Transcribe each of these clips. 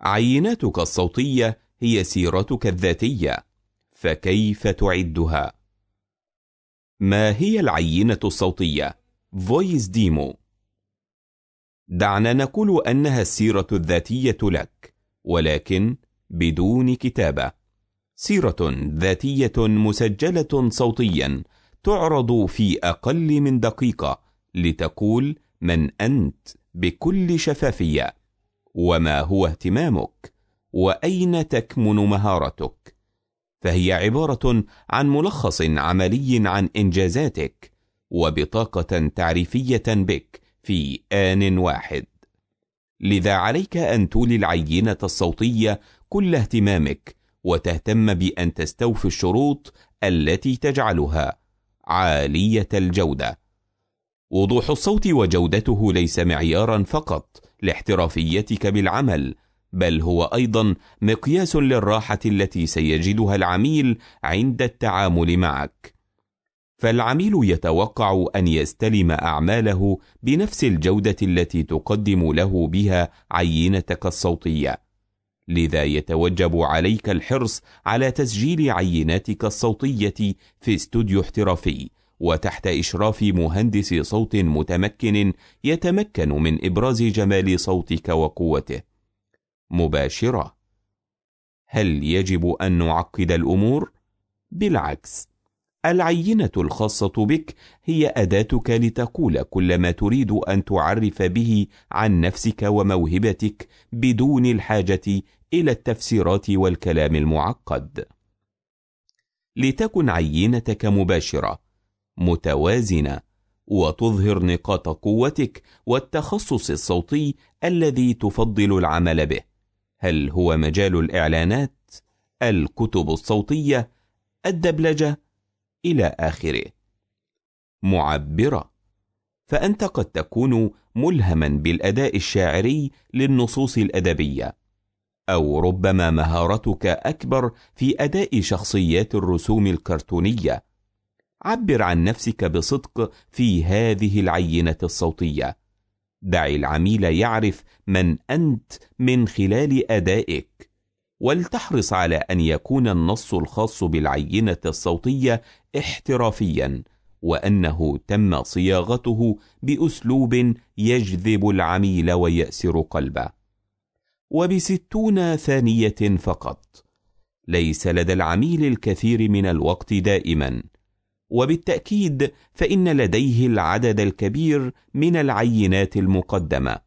عيناتك الصوتية هي سيرتك الذاتية فكيف تعدها؟ ما هي العينة الصوتية؟ فويس ديمو دعنا نقول أنها السيرة الذاتية لك ولكن بدون كتابة سيرة ذاتية مسجلة صوتيا تعرض في أقل من دقيقة لتقول من أنت بكل شفافية وما هو اهتمامك؟ وأين تكمن مهارتك؟ فهي عبارة عن ملخص عملي عن إنجازاتك وبطاقة تعريفية بك في آن واحد. لذا عليك أن تولي العينة الصوتية كل اهتمامك وتهتم بأن تستوفي الشروط التي تجعلها عالية الجودة. وضوح الصوت وجودته ليس معيارا فقط لاحترافيتك بالعمل بل هو أيضا مقياس للراحة التي سيجدها العميل عند التعامل معك. فالعميل يتوقع أن يستلم أعماله بنفس الجودة التي تقدم له بها عينتك الصوتية. لذا يتوجب عليك الحرص على تسجيل عيناتك الصوتية في استوديو احترافي وتحت إشراف مهندس صوت متمكن يتمكن من إبراز جمال صوتك وقوته. مباشرة. هل يجب أن نعقد الأمور؟ بالعكس. العينة الخاصة بك هي أداتك لتقول كل ما تريد أن تعرف به عن نفسك وموهبتك بدون الحاجة إلى التفسيرات والكلام المعقد. لتكن عينتك مباشرة. متوازنة وتظهر نقاط قوتك والتخصص الصوتي الذي تفضل العمل به هل هو مجال الإعلانات؟ الكتب الصوتية؟ الدبلجة؟ إلى آخره معبرة فأنت قد تكون ملهما بالأداء الشاعري للنصوص الأدبية أو ربما مهارتك أكبر في أداء شخصيات الرسوم الكرتونية عبر عن نفسك بصدق في هذه العينة الصوتية. دع العميل يعرف من أنت من خلال أدائك. ولتحرص على أن يكون النص الخاص بالعينة الصوتية احترافيا وأنه تم صياغته بأسلوب يجذب العميل ويأسر قلبه. وبستون ثانية فقط. ليس لدى العميل الكثير من الوقت دائما. وبالتأكيد فإن لديه العدد الكبير من العينات المقدمة.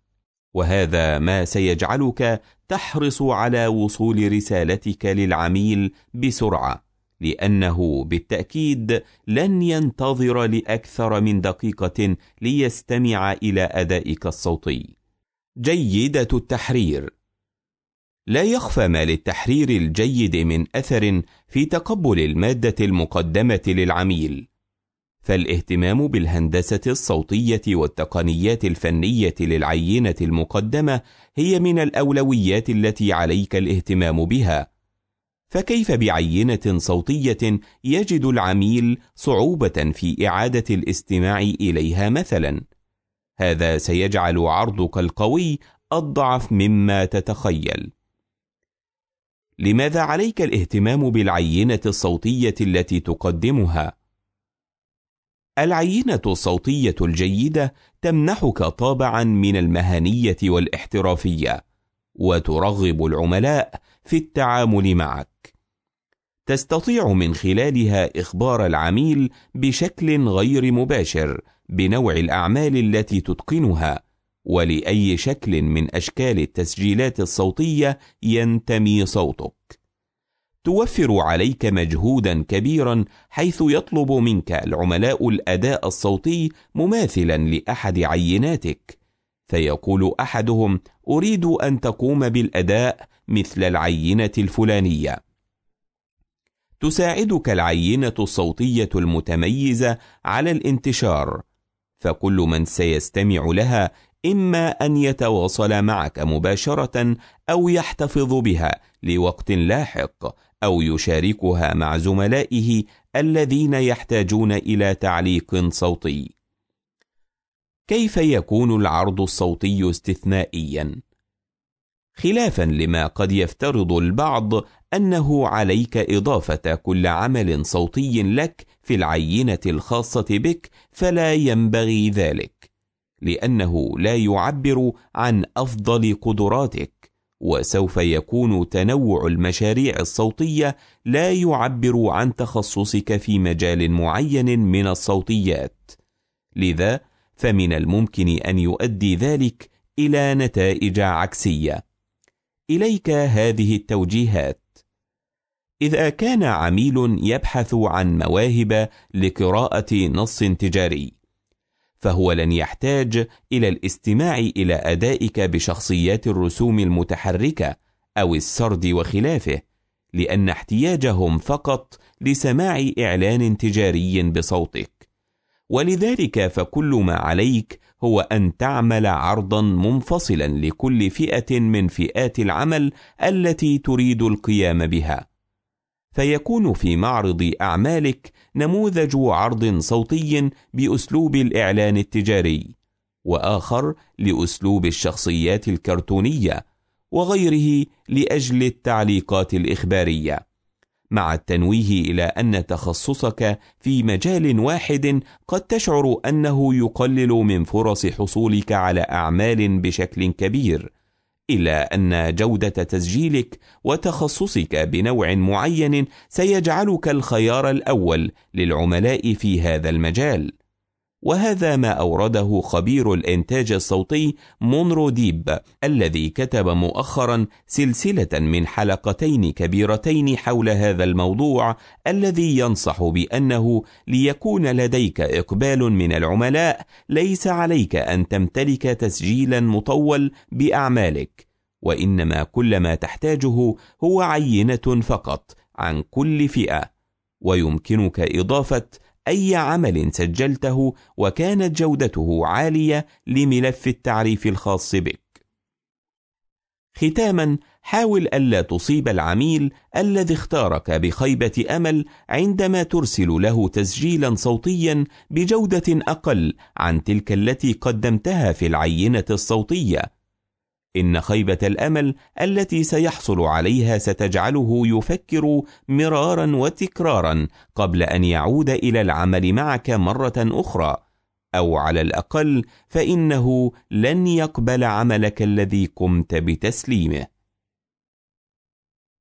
وهذا ما سيجعلك تحرص على وصول رسالتك للعميل بسرعة لأنه بالتأكيد لن ينتظر لأكثر من دقيقة ليستمع إلى أدائك الصوتي. جيدة التحرير. لا يخفى ما للتحرير الجيد من أثر في تقبل المادة المقدمة للعميل. فالاهتمام بالهندسة الصوتية والتقنيات الفنية للعينة المقدمة هي من الأولويات التي عليك الاهتمام بها. فكيف بعينة صوتية يجد العميل صعوبة في إعادة الاستماع إليها مثلا؟ هذا سيجعل عرضك القوي أضعف مما تتخيل. لماذا عليك الاهتمام بالعينة الصوتية التي تقدمها؟ العينة الصوتية الجيدة تمنحك طابعا من المهنية والاحترافية وترغب العملاء في التعامل معك تستطيع من خلالها إخبار العميل بشكل غير مباشر بنوع الأعمال التي تتقنها ولأي شكل من أشكال التسجيلات الصوتية ينتمي صوتك. توفر عليك مجهودا كبيرا حيث يطلب منك العملاء الأداء الصوتي مماثلا لأحد عيناتك. فيقول أحدهم أريد أن تقوم بالأداء مثل العينة الفلانية. تساعدك العينة الصوتية المتميزة على الانتشار فكل من سيستمع لها إما أن يتواصل معك مباشرة أو يحتفظ بها لوقت لاحق أو يشاركها مع زملائه الذين يحتاجون إلى تعليق صوتي كيف يكون العرض الصوتي استثنائيا؟ خلافا لما قد يفترض البعض أنه عليك إضافة كل عمل صوتي لك في العينة الخاصة بك فلا ينبغي ذلك لأنه لا يعبر عن أفضل قدراتك وسوف يكون تنوع المشاريع الصوتية لا يعبر عن تخصصك في مجال معين من الصوتيات. لذا فمن الممكن أن يؤدي ذلك إلى نتائج عكسية. إليك هذه التوجيهات. إذا كان عميل يبحث عن مواهب لقراءة نص تجاري فهو لن يحتاج إلى الاستماع إلى أدائك بشخصيات الرسوم المتحركة أو السرد وخلافه لأن احتياجهم فقط لسماع إعلان تجاري بصوتك. ولذلك فكل ما عليك هو أن تعمل عرضا منفصلا لكل فئة من فئات العمل التي تريد القيام بها. فيكون في معرض أعمالك نموذج عرض صوتي بأسلوب الإعلان التجاري وآخر لأسلوب الشخصيات الكرتونية وغيره لأجل التعليقات الإخبارية. مع التنويه إلى أن تخصصك في مجال واحد قد تشعر أنه يقلل من فرص حصولك على أعمال بشكل كبير. إلا أن جودة تسجيلك وتخصصك بنوع معين سيجعلك الخيار الأول للعملاء في هذا المجال. وهذا ما أورده خبير الإنتاج الصوتي مونرو ديب الذي كتب مؤخرا سلسلة من حلقتين كبيرتين حول هذا الموضوع الذي ينصح بأنه ليكون لديك إقبال من العملاء ليس عليك أن تمتلك تسجيلا مطول بأعمالك وإنما كل ما تحتاجه هو عينة فقط عن كل فئة ويمكنك إضافة أي عمل سجلته وكانت جودته عالية لملف التعريف الخاص بك. ختاما حاول ألا تصيب العميل الذي اختارك بخيبة أمل عندما ترسل له تسجيلا صوتيا بجودة أقل عن تلك التي قدمتها في العينة الصوتية. إن خيبة الأمل التي سيحصل عليها ستجعله يفكر مرارا وتكرارا قبل أن يعود إلى العمل معك مرة أخرى. أو على الأقل فإنه لن يقبل عملك الذي قمت بتسليمه.